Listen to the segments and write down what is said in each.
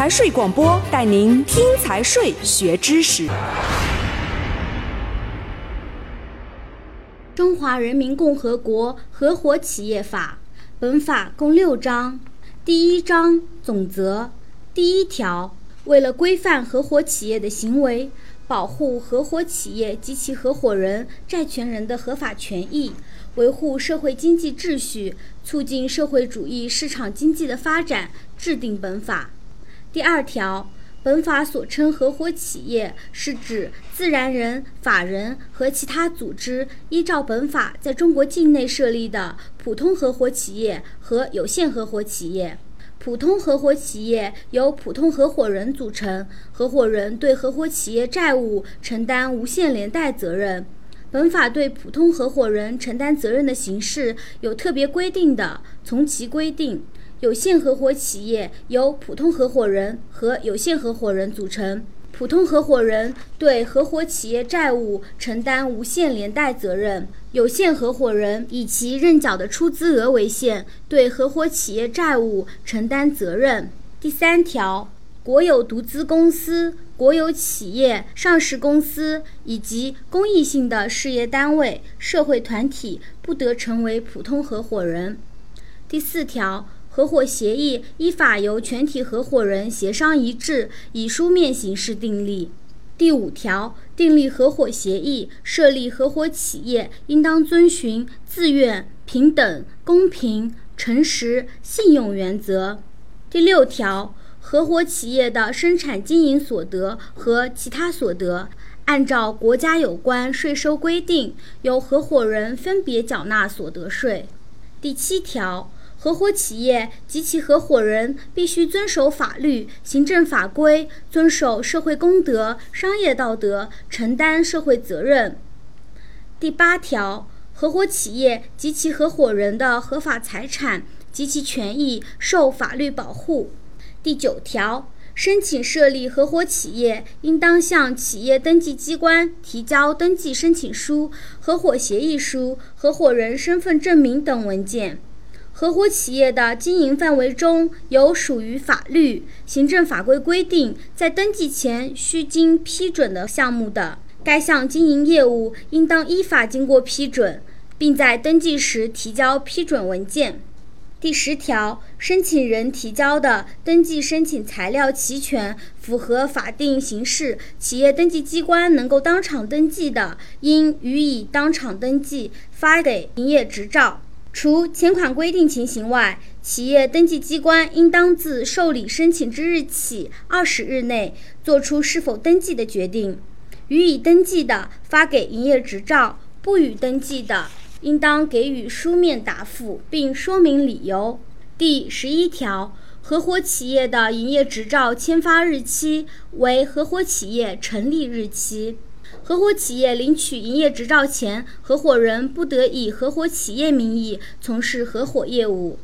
财税广播带您听财税学知识。中华人民共和国合伙企业法，本法共六章。第一章总则第一条，为了规范合伙企业的行为，保护合伙企业及其合伙人、债权人的合法权益，维护社会经济秩序，促进社会主义市场经济的发展，制定本法。第二条。本法所称合伙企业，是指自然人、法人和其他组织依照本法在中国境内设立的普通合伙企业和有限合伙企业。普通合伙企业由普通合伙人组成，合伙人对合伙企业债务承担无限连带责任。本法对普通合伙人承担责任的形式有特别规定的，从其规定。有限合伙企业由普通合伙人和有限合伙人组成，普通合伙人对合伙企业债务承担无限连带责任，有限合伙人以其认缴的出资额为限，对合伙企业债务承担责任。第三条，国有独资公司、国有企业、上市公司以及公益性的事业单位、社会团体不得成为普通合伙人。第四条。合伙协议依法由全体合伙人协商一致，以书面形式订立。第五条，订立合伙协议、设立合伙企业，应当遵循自愿、平等、公平、诚实、信用原则。第六条，合伙企业的生产经营所得和其他所得，按照国家有关税收规定，由合伙人分别缴纳所得税。第七条。合伙企业及其合伙人必须遵守法律、行政法规，遵守社会公德、商业道德，承担社会责任。第八条，合伙企业及其合伙人的合法财产及其权益受法律保护。第九条，申请设立合伙企业，应当向企业登记机关提交登记申请书、合伙协议书、合伙人身份证明等文件。合伙企业的经营范围中有属于法律、行政法规规定在登记前需经批准的项目的，该项经营业务应当依法经过批准，并在登记时提交批准文件。第十条，申请人提交的登记申请材料齐全，符合法定形式，企业登记机关能够当场登记的，应予以当场登记，发给营业执照。除前款规定情形外，企业登记机关应当自受理申请之日起二十日内作出是否登记的决定。予以登记的，发给营业执照；不予登记的，应当给予书面答复，并说明理由。第十一条，合伙企业的营业执照签发日期为合伙企业成立日期。合伙企业领取营业执照前，合伙人不得以合伙企业名义从事合伙业务。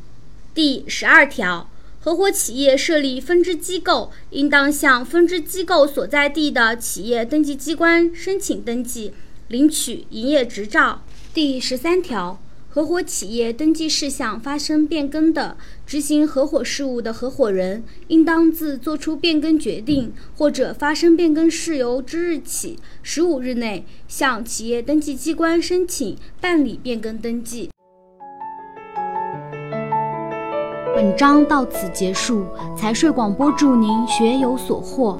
第十二条，合伙企业设立分支机构，应当向分支机构所在地的企业登记机关申请登记，领取营业执照。第十三条。合伙企业登记事项发生变更的，执行合伙事务的合伙人，应当自作出变更决定或者发生变更事由之日起十五日内，向企业登记机关申请办理变更登记。本章到此结束，财税广播祝您学有所获。